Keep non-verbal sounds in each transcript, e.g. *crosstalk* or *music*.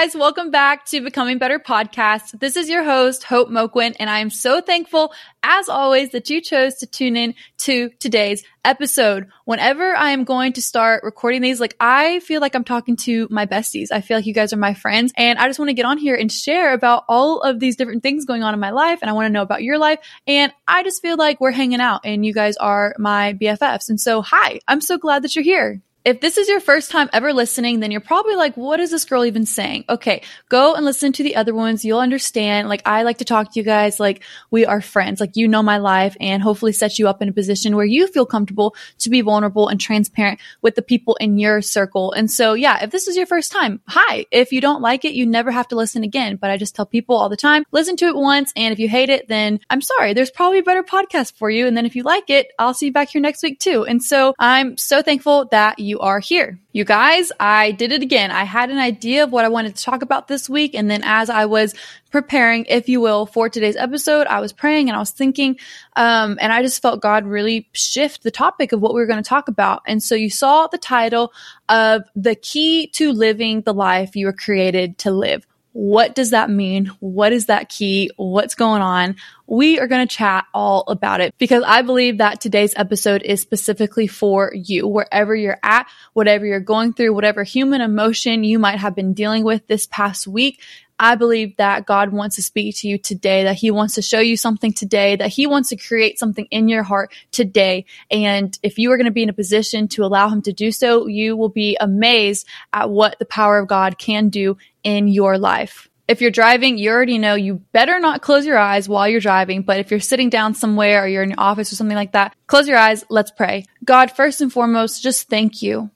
guys, welcome back to Becoming Better Podcast. This is your host, Hope Moquin, and I am so thankful, as always, that you chose to tune in to today's episode. Whenever I am going to start recording these, like I feel like I'm talking to my besties. I feel like you guys are my friends, and I just want to get on here and share about all of these different things going on in my life, and I want to know about your life. And I just feel like we're hanging out, and you guys are my BFFs. And so, hi, I'm so glad that you're here if this is your first time ever listening, then you're probably like, what is this girl even saying? Okay, go and listen to the other ones. You'll understand. Like, I like to talk to you guys like we are friends, like you know my life and hopefully set you up in a position where you feel comfortable to be vulnerable and transparent with the people in your circle. And so, yeah, if this is your first time, hi. If you don't like it, you never have to listen again. But I just tell people all the time, listen to it once. And if you hate it, then I'm sorry. There's probably a better podcast for you. And then if you like it, I'll see you back here next week too. And so I'm so thankful that you you are here. You guys, I did it again. I had an idea of what I wanted to talk about this week. And then as I was preparing, if you will, for today's episode, I was praying and I was thinking, um, and I just felt God really shift the topic of what we were going to talk about. And so you saw the title of the key to living the life you were created to live. What does that mean? What is that key? What's going on? We are going to chat all about it because I believe that today's episode is specifically for you, wherever you're at, whatever you're going through, whatever human emotion you might have been dealing with this past week. I believe that God wants to speak to you today, that He wants to show you something today, that He wants to create something in your heart today. And if you are going to be in a position to allow Him to do so, you will be amazed at what the power of God can do in your life. If you're driving, you already know you better not close your eyes while you're driving. But if you're sitting down somewhere or you're in your office or something like that, close your eyes. Let's pray. God, first and foremost, just thank you.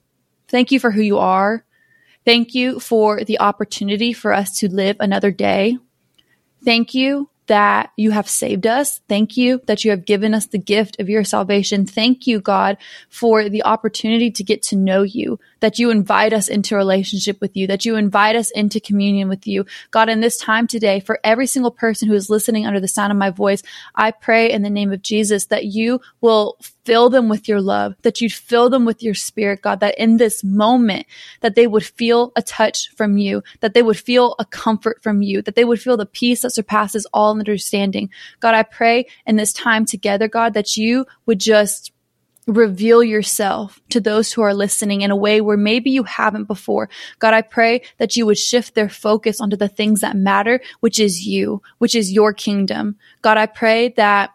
Thank you for who you are. Thank you for the opportunity for us to live another day. Thank you that you have saved us. Thank you that you have given us the gift of your salvation. Thank you, God, for the opportunity to get to know you, that you invite us into relationship with you, that you invite us into communion with you. God, in this time today, for every single person who is listening under the sound of my voice, I pray in the name of Jesus that you will fill them with your love, that you'd fill them with your spirit, God, that in this moment, that they would feel a touch from you, that they would feel a comfort from you, that they would feel the peace that surpasses all understanding. God, I pray in this time together, God, that you would just reveal yourself to those who are listening in a way where maybe you haven't before. God, I pray that you would shift their focus onto the things that matter, which is you, which is your kingdom. God, I pray that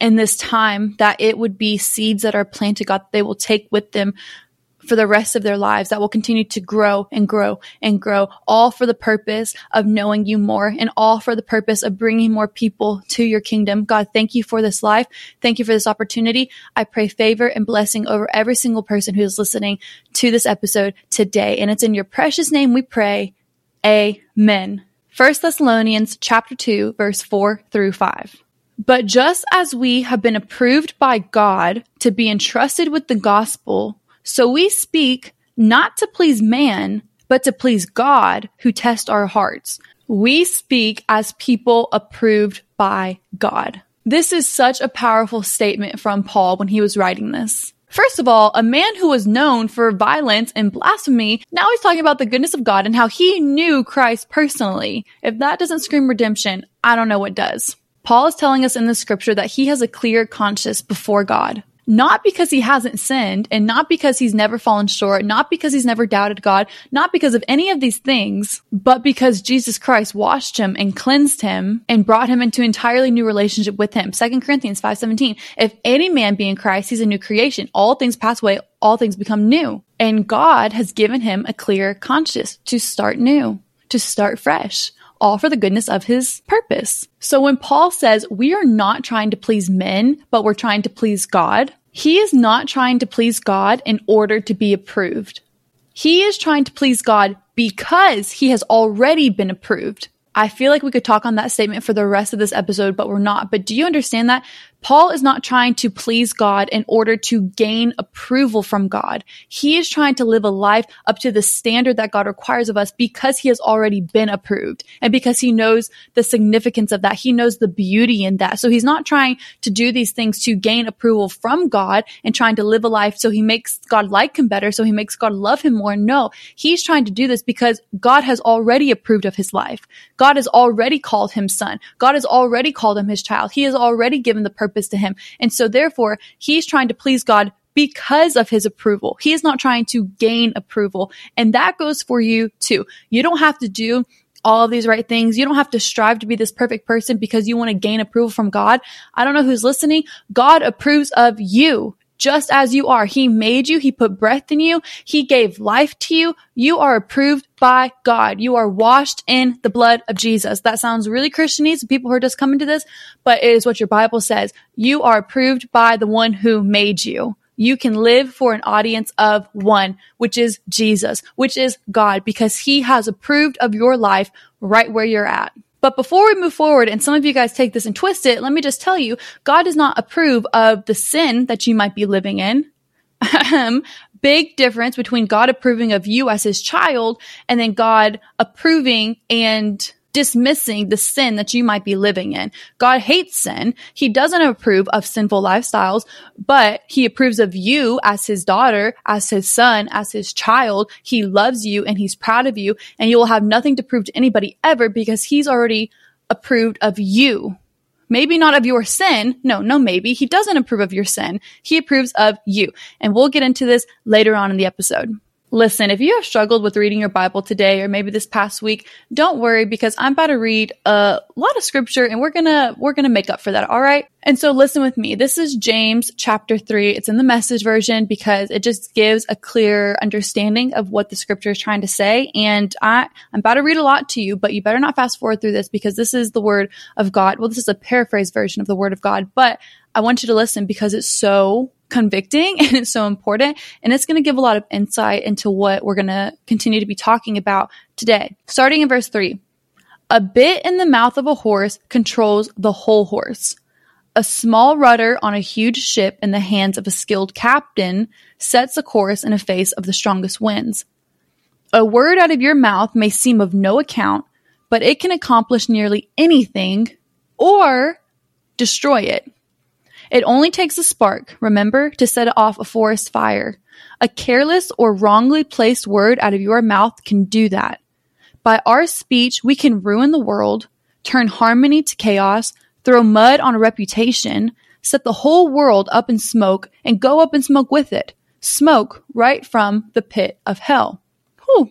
in this time that it would be seeds that are planted, God, they will take with them for the rest of their lives that will continue to grow and grow and grow, all for the purpose of knowing you more and all for the purpose of bringing more people to your kingdom. God, thank you for this life. Thank you for this opportunity. I pray favor and blessing over every single person who is listening to this episode today. And it's in your precious name we pray. Amen. First Thessalonians chapter 2 verse 4 through 5. But just as we have been approved by God to be entrusted with the gospel, so we speak not to please man, but to please God who tests our hearts. We speak as people approved by God. This is such a powerful statement from Paul when he was writing this. First of all, a man who was known for violence and blasphemy, now he's talking about the goodness of God and how he knew Christ personally. If that doesn't scream redemption, I don't know what does. Paul is telling us in the scripture that he has a clear conscience before God. Not because he hasn't sinned and not because he's never fallen short, not because he's never doubted God, not because of any of these things, but because Jesus Christ washed him and cleansed him and brought him into entirely new relationship with him. 2 Corinthians 5:17. If any man be in Christ, he's a new creation. All things pass away, all things become new. And God has given him a clear conscience to start new, to start fresh all for the goodness of his purpose. So when Paul says we are not trying to please men, but we're trying to please God, he is not trying to please God in order to be approved. He is trying to please God because he has already been approved. I feel like we could talk on that statement for the rest of this episode, but we're not. But do you understand that? Paul is not trying to please God in order to gain approval from God. He is trying to live a life up to the standard that God requires of us because he has already been approved and because he knows the significance of that. He knows the beauty in that. So he's not trying to do these things to gain approval from God and trying to live a life so he makes God like him better, so he makes God love him more. No, he's trying to do this because God has already approved of his life. God has already called him son. God has already called him his child. He has already given the purpose purpose to him. And so therefore, he's trying to please God because of his approval. He is not trying to gain approval. And that goes for you too. You don't have to do all of these right things. You don't have to strive to be this perfect person because you want to gain approval from God. I don't know who's listening. God approves of you just as you are. He made you. He put breath in you. He gave life to you. You are approved by God. You are washed in the blood of Jesus. That sounds really Christianese. To people who are just coming to this, but it is what your Bible says. You are approved by the one who made you. You can live for an audience of one, which is Jesus, which is God, because he has approved of your life right where you're at. But before we move forward, and some of you guys take this and twist it, let me just tell you, God does not approve of the sin that you might be living in. Big difference between God approving of you as his child and then God approving and dismissing the sin that you might be living in. God hates sin. He doesn't approve of sinful lifestyles, but he approves of you as his daughter, as his son, as his child. He loves you and he's proud of you and you will have nothing to prove to anybody ever because he's already approved of you. Maybe not of your sin. No, no, maybe. He doesn't approve of your sin. He approves of you. And we'll get into this later on in the episode. Listen, if you have struggled with reading your Bible today or maybe this past week, don't worry because I'm about to read a lot of scripture and we're going to we're going to make up for that, all right? And so listen with me. This is James chapter 3. It's in the message version because it just gives a clear understanding of what the scripture is trying to say and I I'm about to read a lot to you, but you better not fast forward through this because this is the word of God. Well, this is a paraphrase version of the word of God, but I want you to listen because it's so convicting *laughs* and it's so important. And it's going to give a lot of insight into what we're going to continue to be talking about today. Starting in verse three, a bit in the mouth of a horse controls the whole horse. A small rudder on a huge ship in the hands of a skilled captain sets a course in the face of the strongest winds. A word out of your mouth may seem of no account, but it can accomplish nearly anything or destroy it. It only takes a spark, remember, to set off a forest fire. A careless or wrongly placed word out of your mouth can do that. By our speech, we can ruin the world, turn harmony to chaos, throw mud on a reputation, set the whole world up in smoke, and go up in smoke with it. Smoke right from the pit of hell. Whew.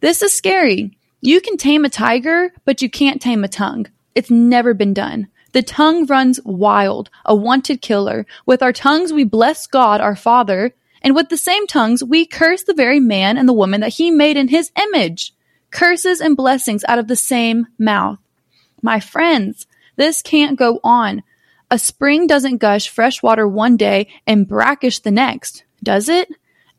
This is scary. You can tame a tiger, but you can't tame a tongue. It's never been done. The tongue runs wild, a wanted killer. With our tongues we bless God our Father, and with the same tongues we curse the very man and the woman that he made in his image. Curses and blessings out of the same mouth. My friends, this can't go on. A spring doesn't gush fresh water one day and brackish the next, does it?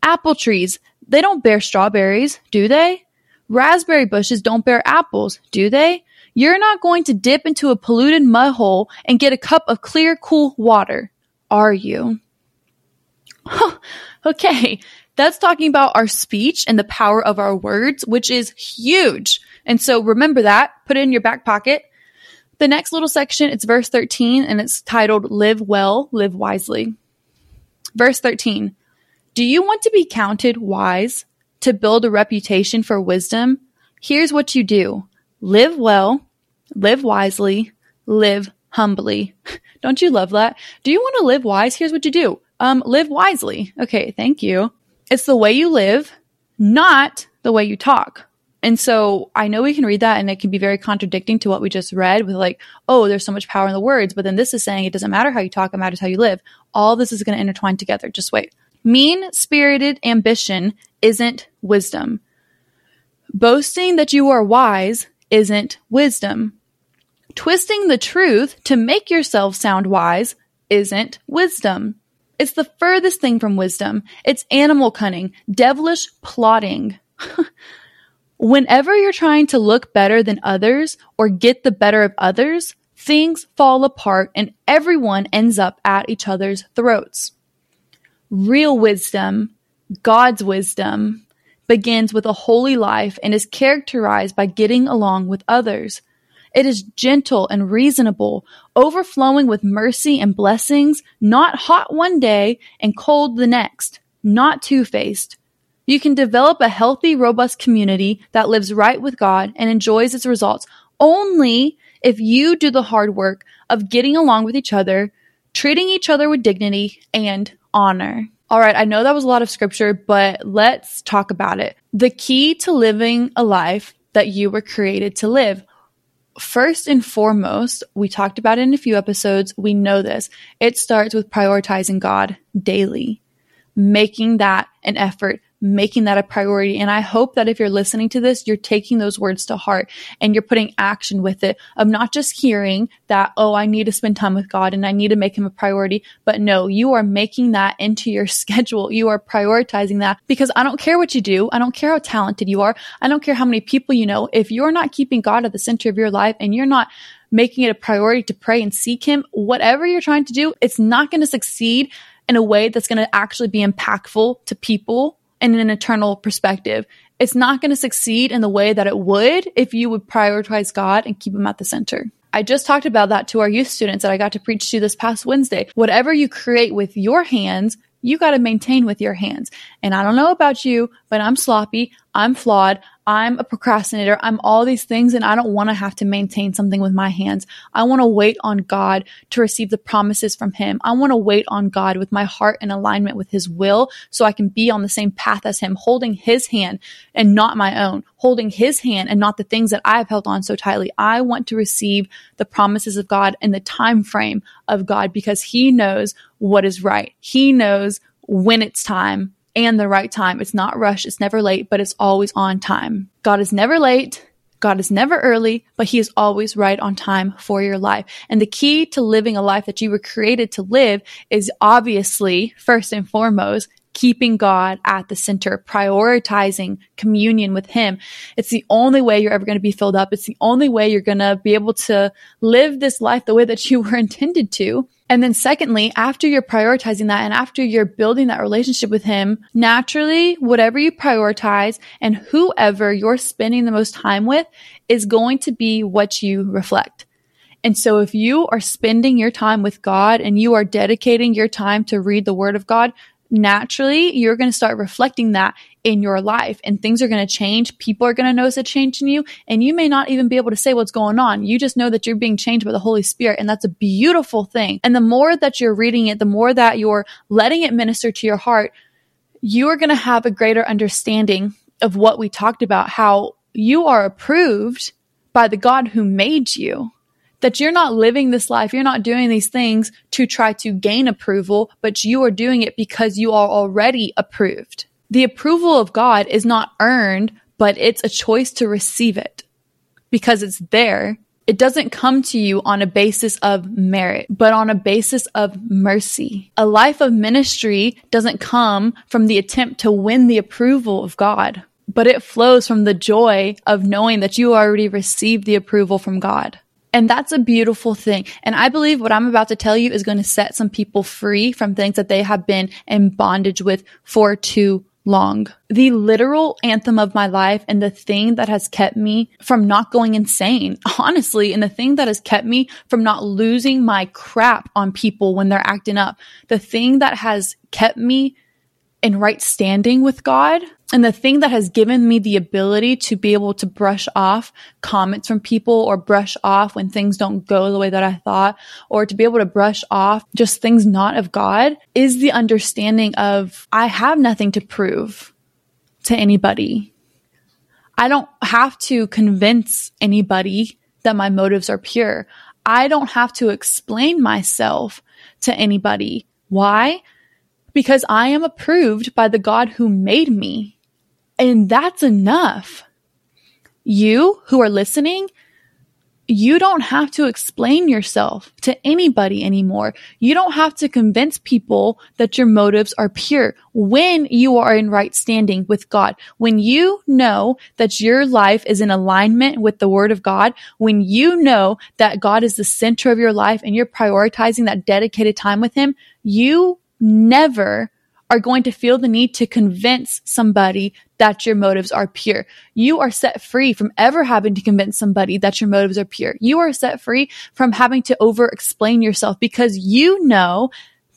Apple trees, they don't bear strawberries, do they? Raspberry bushes don't bear apples, do they? You're not going to dip into a polluted mud hole and get a cup of clear, cool water, are you? okay, that's talking about our speech and the power of our words, which is huge. And so remember that, put it in your back pocket. The next little section, it's verse 13 and it's titled Live Well, Live Wisely. Verse 13. Do you want to be counted wise to build a reputation for wisdom? Here's what you do live well, live wisely, live humbly. *laughs* Don't you love that? Do you want to live wise? Here's what you do. Um, live wisely. Okay, thank you. It's the way you live, not the way you talk. And so I know we can read that and it can be very contradicting to what we just read with like, oh, there's so much power in the words. But then this is saying it doesn't matter how you talk, it matters how you live. All this is going to intertwine together. Just wait. Mean spirited ambition isn't wisdom. Boasting that you are wise isn't wisdom. Twisting the truth to make yourself sound wise isn't wisdom. It's the furthest thing from wisdom. It's animal cunning, devilish plotting. *laughs* Whenever you're trying to look better than others or get the better of others, things fall apart and everyone ends up at each other's throats. Real wisdom, God's wisdom, begins with a holy life and is characterized by getting along with others. It is gentle and reasonable, overflowing with mercy and blessings, not hot one day and cold the next, not two faced. You can develop a healthy, robust community that lives right with God and enjoys its results only if you do the hard work of getting along with each other, treating each other with dignity and honor. All right, I know that was a lot of scripture, but let's talk about it. The key to living a life that you were created to live. First and foremost, we talked about it in a few episodes. We know this. It starts with prioritizing God daily, making that an effort, making that a priority. And I hope that if you're listening to this, you're taking those words to heart and you're putting action with it of not just hearing that, oh, I need to spend time with God and I need to make him a priority. But no, you are making that into your *laughs* schedule. You are prioritizing that because I don't care what you do. I don't care how talented you are. I don't care how many people you know. If you're not keeping God at the center of your life and you're not making it a priority to pray and seek him, whatever you're trying to do, it's not going to succeed in a way that's going to actually be impactful to people in an eternal perspective. It's not going to succeed in the way that it would if you would prioritize God and keep him at the center. I just talked about that to our youth students that I got to preach to this past Wednesday. Whatever you create with your hands, you got to maintain with your hands. And I don't know about you, but I'm sloppy. I'm flawed. I'm a procrastinator. I'm all these things and I don't want to have to maintain something with my hands. I want to wait on God to receive the promises from Him. I want to wait on God with my heart in alignment with His will so I can be on the same path as Him, holding His hand and not my own, holding His hand and not the things that I've held on so tightly. I want to receive the promises of God in the time frame of God because He knows what is right. He knows when it's time and the right time. It's not rushed, it's never late, but it's always on time. God is never late. God is never early, but he is always right on time for your life. And the key to living a life that you were created to live is obviously, first and foremost, keeping God at the center, prioritizing communion with Him. It's the only way you're ever going to be filled up. It's the only way you're going to be able to live this life the way that you *laughs* were intended to. And then secondly, after you're prioritizing that and after you're building that relationship with him, naturally, whatever you prioritize and whoever you're spending the most time with is going to be what you reflect. And so if you are spending your time with God and you are dedicating your time to read the word of God, naturally you're going to start reflecting that in your life and things are going to change. People are going to notice a change in you and you may not even be able to say what's going on. You just know that you're being changed by the Holy Spirit and that's a beautiful thing. And the more that you're reading it, the more that you're letting it minister to your heart, you are going to have a greater understanding of what we talked about, how you are approved by the God who made you that you're not living this life, you're not doing these things to try to gain approval, but you are doing it because you are already approved. The approval of God is not earned, but it's a choice to receive it because it's there. It doesn't come to you on a basis of merit, but on a basis of mercy. A life of ministry doesn't come from the attempt to win the approval of God, but it flows from the joy of knowing that you already received the approval from God. And that's a beautiful thing. And I believe what I'm about to tell you is going to set some people free from things that they have been in bondage with for too long. The literal anthem of my life and the thing that has kept me from not going insane, *laughs* honestly, and the thing that has kept me from not losing my crap on people when they're acting up, the thing that has kept me in right standing with God. And the thing that has given me the ability to be able to brush off comments from people or brush off when things don't go the way that I thought, or to be able to brush off just things not of God is the understanding of I have nothing to prove to anybody. I don't have to convince anybody that my motives are pure. I don't have to explain myself to anybody. Why? because I am approved by the God who made me. And that's enough. You who are listening, you don't have to explain yourself to anybody anymore. You don't have to convince people that your motives are pure when you are in right standing with God. When you know that your life is in alignment with the word of God, when you know that God is the center of your life and you're prioritizing that dedicated time with him, you never are going to feel the need to convince somebody that your motives are pure. You are set free from ever having to convince somebody that your motives are pure. You are set free from having to over explain yourself because you know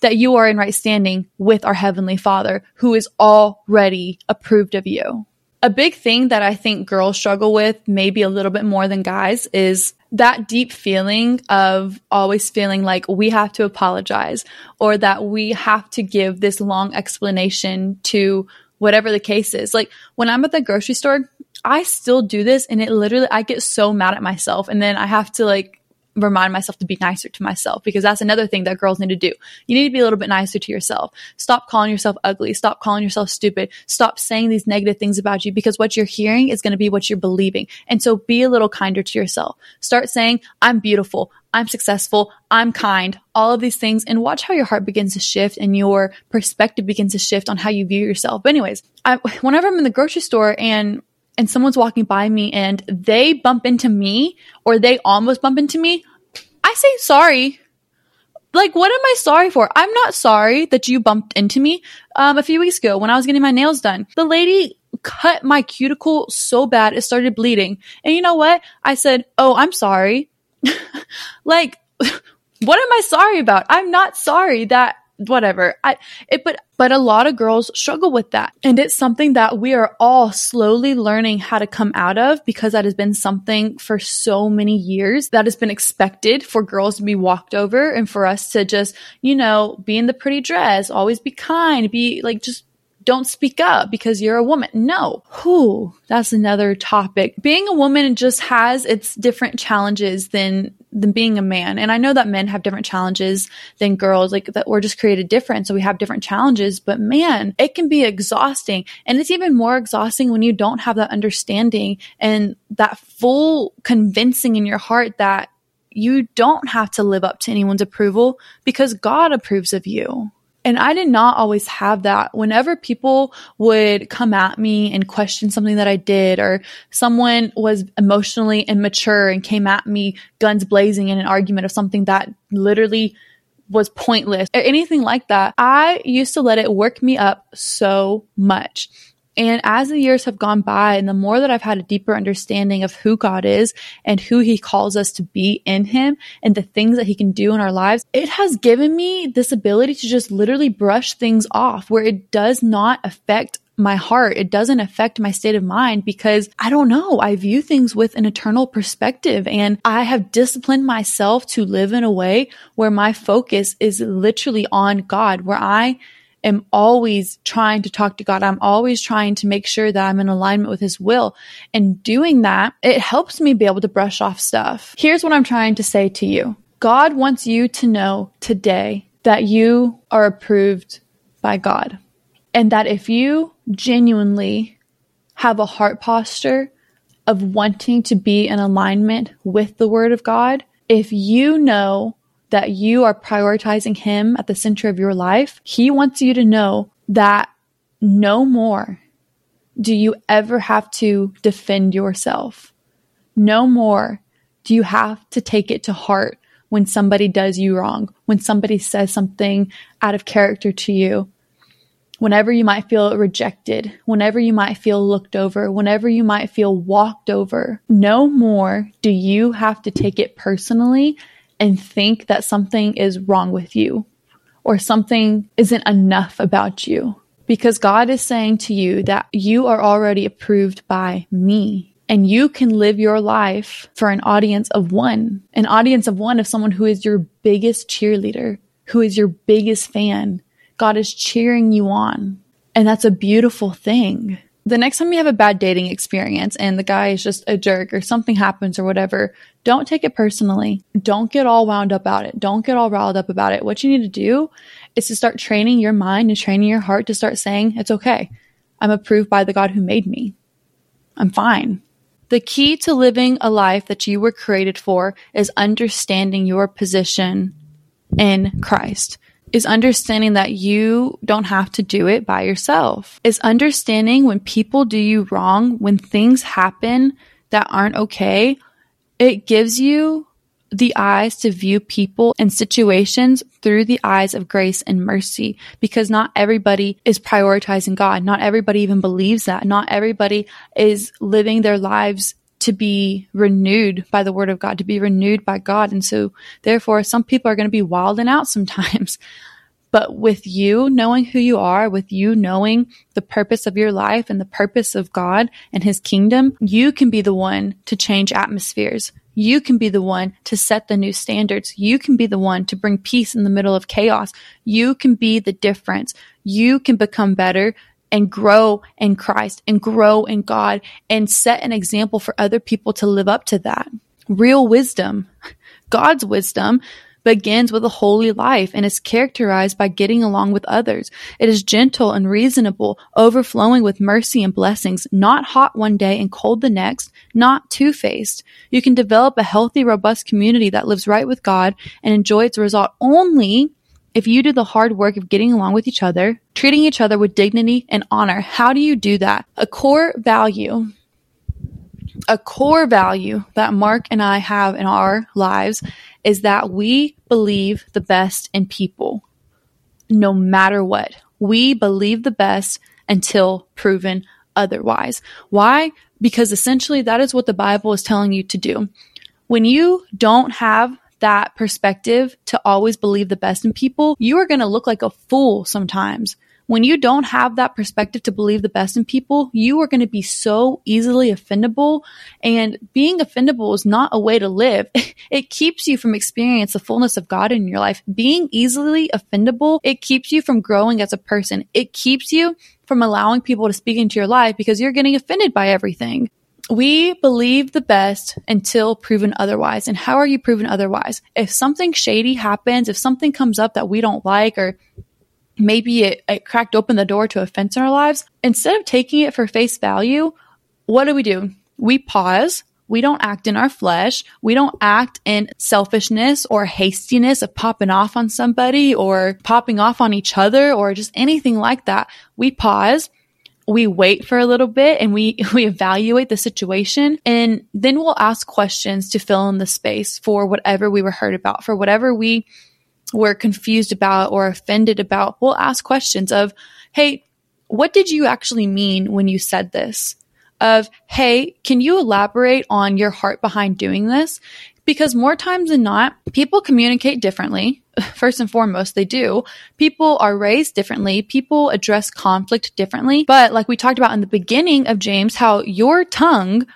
that you are in right standing with our heavenly father who is already approved of you. A big thing that I think girls struggle with, maybe a little bit more than guys, is that deep feeling of always feeling like we have to apologize or that we have to give this long explanation to whatever the case is. Like when I'm at the grocery store, I still do this and it literally, I get so mad at myself. And then I have to like remind myself to be nicer to myself because that's another thing that girls need to do. You need to be a little bit nicer to yourself. Stop calling yourself ugly. Stop calling yourself stupid. Stop saying these negative things about you because what you're hearing is going to be what you're believing. And so be a little kinder to yourself. Start saying, I'm beautiful. I'm successful. I'm kind. All of these things and watch how your heart begins to shift and your perspective begins to shift on how you view yourself. But anyways, I, *laughs* whenever I'm in the grocery store and and someone's walking by me and they bump into me or they almost bump into me, I say sorry. Like, what am I sorry for? I'm not sorry that you bumped into me. Um, a few weeks ago when I was getting my nails done, the lady cut my cuticle so bad it started bleeding. And you know what? I said, Oh, I'm sorry. *laughs* like, *laughs* what am I sorry about? I'm not sorry that whatever. I it but but a lot of girls struggle with that. And it's something that we are all slowly learning how to come out of because that has been something for so many years that has been expected for girls to be walked over and for us to just, you know, be in the pretty dress, always be kind, be like just don't speak up because you're a woman. No. Whew, that's another topic. Being a woman just has its different challenges than than being a man. And I know that men have different challenges than girls, like that we're just created different. So we have different challenges, but man, it can be exhausting. And it's even more exhausting when you don't have that understanding and that full convincing in your heart that you don't have to live up to anyone's approval because God approves of you. And I did not always have that. Whenever people would come at me and question something that I did, or someone was emotionally immature and came at me guns blazing in an argument of something that literally was pointless or anything like that, I used to let it work me up so much. And as the years have gone by and the more that I've had a deeper understanding of who God is and who he calls us to be in him and the things that he can do in our lives, it has given me this ability to just literally brush things off where it does not affect my heart. It doesn't affect my state of mind because I don't know. I view things with an eternal perspective and I have disciplined myself to live in a way where my focus is literally on God, where I am always trying to talk to God. I'm always trying to make sure that I'm in alignment with His will. And doing that, it helps me be able to brush off stuff. Here's what I'm trying to say to you God wants you to know today that you are approved by God. And that if you genuinely have a heart posture of wanting to be in alignment with the Word of God, if you know that you are prioritizing Him at the center of your life, He wants you to know that no more do you ever have to defend yourself. No more do you have to take it to heart when somebody does you wrong, when somebody says something out of character to you. Whenever you might feel rejected, whenever you might feel looked over, whenever you might feel walked over, no more do you have to take it personally and think that something is wrong with you or something isn't enough about you. Because God is saying to you that you are already approved by me and you can live your life for an audience of one, an audience of one of someone who is your biggest cheerleader, who is your biggest fan. God is cheering you on. And that's a beautiful thing the next time you have a bad dating experience and the guy is just a jerk or something happens or whatever, don't take it personally. Don't get all wound up about it. Don't get all riled up about it. What you need to do is to start training your mind and training your heart to start saying, it's okay. I'm approved by the God who made me. I'm fine. The key to living a life that you were created for is understanding your position in Christ. Is understanding that you don't have to do it by yourself. Is understanding when people do you wrong, when things happen that aren't okay, it gives you the eyes to view people and situations through the eyes of grace and mercy because not everybody is prioritizing God. Not everybody even believes that. Not everybody is living their lives to be renewed by the word of God, to be renewed by God. And so therefore some people are going to be wilding out *laughs* sometimes. But with you knowing who you are, with you knowing the purpose of your life and the purpose of God and his kingdom, you can be the one to change atmospheres. You can be the one to set the new standards. You can be the one to bring peace in the middle of chaos. You can be the difference. You can become better and grow in Christ and grow in God and set an example for other people to live up to that. Real wisdom, *laughs* God's wisdom begins with a holy life and is characterized by getting along with others. It is gentle and reasonable, overflowing with mercy and blessings, not hot one day and cold the next, not two-faced. You can develop a healthy, robust community that lives right with God and enjoy its result only if you do the hard work of getting along with each other, treating each other with dignity and honor. How do you do that? A core value a core value that Mark and I have in our lives is that we believe the best in people no matter what. We believe the best until proven otherwise. Why? Because essentially that is what the Bible is telling you to do. When you don't have that perspective to always believe the best in people, you are going to look like a fool sometimes when you don't have that perspective to believe the best in people, you are going to be so easily offendable. And being offendable is not a way to live. *laughs* It keeps you from experiencing the fullness of God in your life. Being easily offendable, it keeps you from growing as a person. It keeps you from allowing people to speak into your life because you're getting offended by everything. We believe the best until proven otherwise. And how are you proven otherwise? If something shady happens, if something comes up that we don't like, or maybe it, it cracked open the door to offense in our lives, instead of taking it for face value, what do we do? We pause. We don't act in our flesh. We don't act in selfishness or hastiness of popping off on somebody or popping off on each other or just anything like that. We pause. We wait for a little bit and we, *laughs* we evaluate the situation and then we'll ask questions to fill in the space for whatever we were hurt about, for whatever we we're confused about or offended about, we'll ask questions of, Hey, what did you actually mean when you said this? Of, Hey, can you elaborate on your heart behind doing this? Because more times than not, people communicate differently. *laughs* First and foremost, they do. People are raised differently. People address conflict differently. But like we talked about in the beginning of James, how your tongue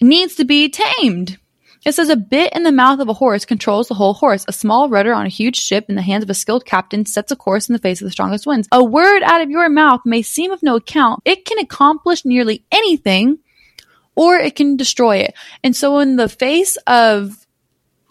needs to be tamed it says a bit in the mouth of a horse controls the whole horse. A small rudder on a huge ship in the hands of a skilled captain sets a course in the face of the strongest winds. A word out of your mouth may seem of no account. It can accomplish nearly anything or it can destroy it. And so in the face of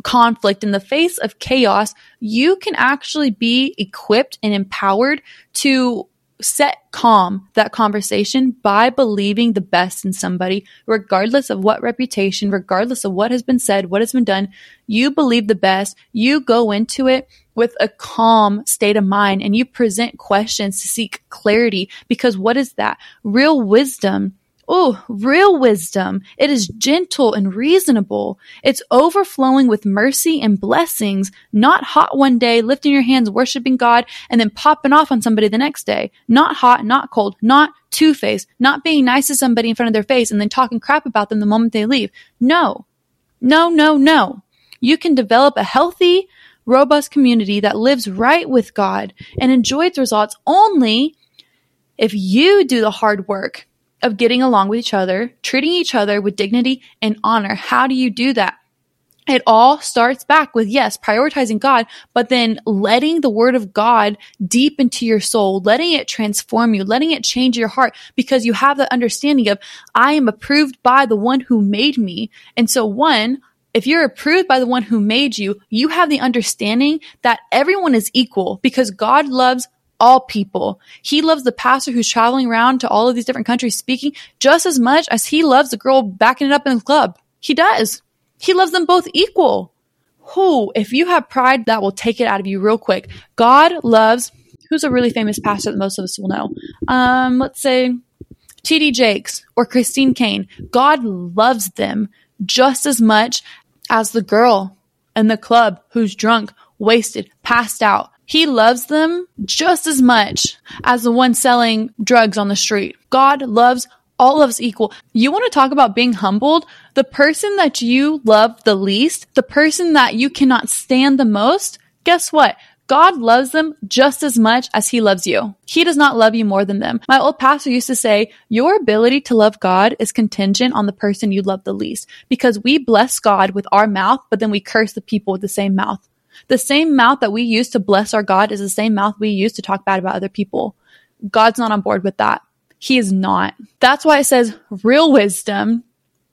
conflict, in the face of chaos, you can actually be equipped and empowered to set calm that conversation by believing the best in somebody, regardless of what reputation, regardless of what has been said, what has been done. You believe the best. You go into it with a calm state of mind and you present questions to seek clarity because what is that? Real wisdom Oh, real wisdom. It is gentle and reasonable. It's overflowing with mercy and blessings, not hot one day, lifting your hands, worshiping God, and then popping off on somebody the next day. Not hot, not cold, not two faced, not being nice to somebody in front of their face and then talking crap about them the moment they leave. No, no, no, no. You can develop a healthy, robust community that lives right with God and enjoys results only if you do the hard work of getting along with each other, treating each other with dignity and honor. How do you do that? It all starts back with yes, prioritizing God, but then letting the word of God deep into your soul, letting it transform you, letting it change your heart because you have the understanding of I am approved by the one who made me. And so one, if you're approved by the one who made you, you have the understanding that everyone is equal because God loves all people. He loves the pastor who's traveling around to all of these different countries speaking just as much as he loves the girl backing it up in the club. He does. He loves them both equal. Who, if you have pride, that will take it out of you real quick. God loves, who's a really famous pastor that most of us will know? Um, let's say TD Jakes or Christine Caine. God loves them just as much as the girl in the club who's drunk, wasted, passed out. He loves them just as much as the one selling drugs on the street. God loves all of us equal. You want to talk about being humbled? The person that you love the least, the person that you cannot stand the most, guess what? God loves them just as much as he loves you. He does not love you more than them. My old pastor used to say, your ability to love God is contingent on the person you love the least because we bless God with our mouth, but then we curse the people with the same mouth. The same mouth that we use to bless our God is the same mouth we use to talk bad about other people. God's not on board with that. He is not. That's why it says real wisdom.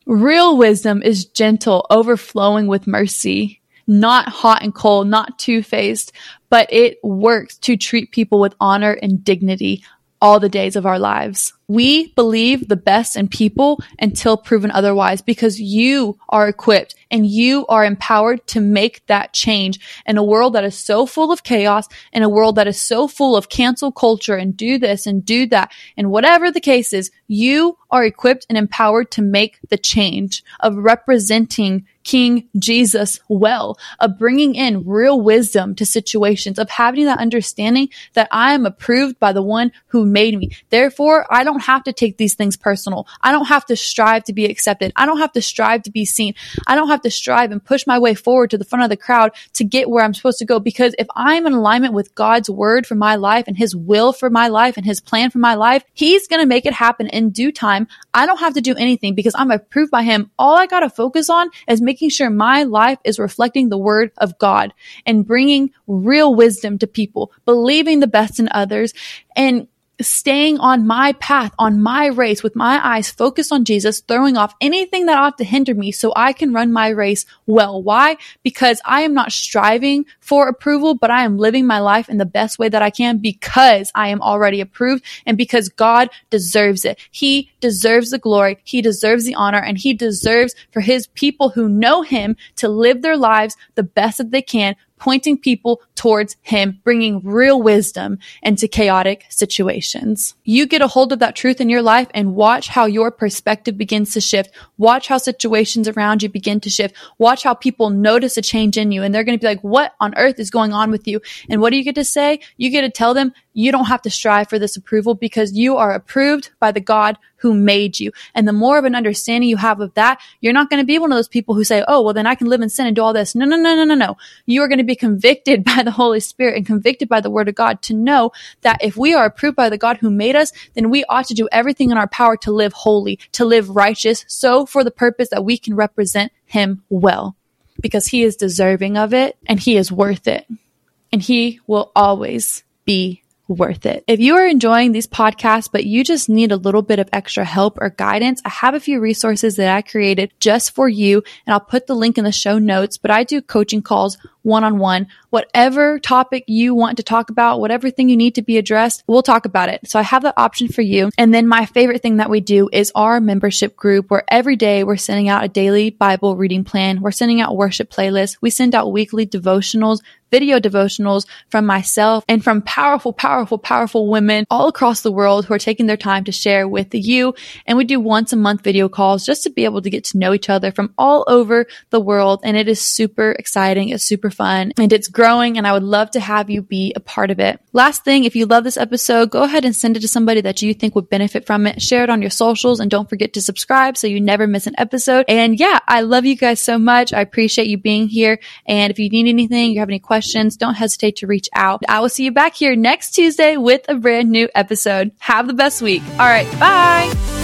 Real wisdom is gentle, overflowing with mercy, not hot and cold, not two faced, but it works to treat people with honor and dignity all the days of our lives. We believe the best in people until proven otherwise because you are equipped and you are empowered to make that change in a world that is so full of chaos, in a world that is so full of cancel culture and do this and do that. And whatever the case is, you are equipped and empowered to make the change of representing King Jesus well, of bringing in real wisdom to situations, of having that understanding that I am approved by the one who made me. Therefore, I don't have to take these things personal. I don't have to strive to be accepted. I don't have to strive to be seen. I don't have to strive and push my way forward to the front of the crowd to get where I'm supposed to go. Because if I'm in alignment with God's word for my life and his will for my life and his plan for my life, he's going to make it happen in due time. I don't have to do anything because I'm approved by him. All I got to focus on is making sure my life is reflecting the word of God and bringing real wisdom to people, believing the best in others and staying on my path, on my race with my eyes focused on Jesus, throwing off anything that ought to hinder me so I can run my race well. Why? Because I am not striving for approval, but I am living my life in the best way that I can because I am already approved and because God deserves it. He deserves the glory. He deserves the honor and he deserves for his people who know him to live their lives the best that they can pointing people towards him, bringing real wisdom into chaotic situations. You get a hold of that truth in your life and watch how your perspective begins to shift. Watch how situations around you begin to shift. Watch how people notice a change in you and they're going to be like, what on earth is going on with you? And what do you get to say? You get to tell them you don't have to strive for this approval because you are approved by the God who made you. And the more of an understanding you have of that, you're not going to be one of those people who say, Oh, well, then I can live in sin and do all this. No, no, no, no, no, no. You are going to be convicted *laughs* by the Holy Spirit and convicted by the word of God to know that if we are approved by the God who made us, then we ought to do everything in our power to live holy, to live righteous. So for the purpose that we can represent him well because he is deserving of it and he is worth it. And he will always be worth it. If you are enjoying these podcasts, but you just need a little bit of extra help or guidance, I have a few resources that I created just for you. And I'll put the link in the show notes, but I do coaching calls one on one. Whatever topic you want to talk about, whatever thing you need to be addressed, we'll talk about it. So I have that option for you. And then my favorite thing that we do is our membership group where every day we're sending out a daily Bible reading plan. We're sending out worship playlists. We send out weekly devotionals, video devotionals from myself and from powerful, powerful, powerful women all across the world who are taking their time to share with you. And we do once a month video calls just to be able to get to know each other from all over the world. And it is super exciting. It's super fun and it's growing and I would love to have you be a part of it. Last thing, if you love this episode, go ahead and send it to somebody that you think would benefit from it. Share it on your socials and don't forget to subscribe so you never miss an episode. And yeah, I love you guys so much. I appreciate you being here. And if you need anything, you have any questions, don't hesitate to reach out. I will see you back here next Tuesday with a brand new episode. Have the best week. All right. Bye.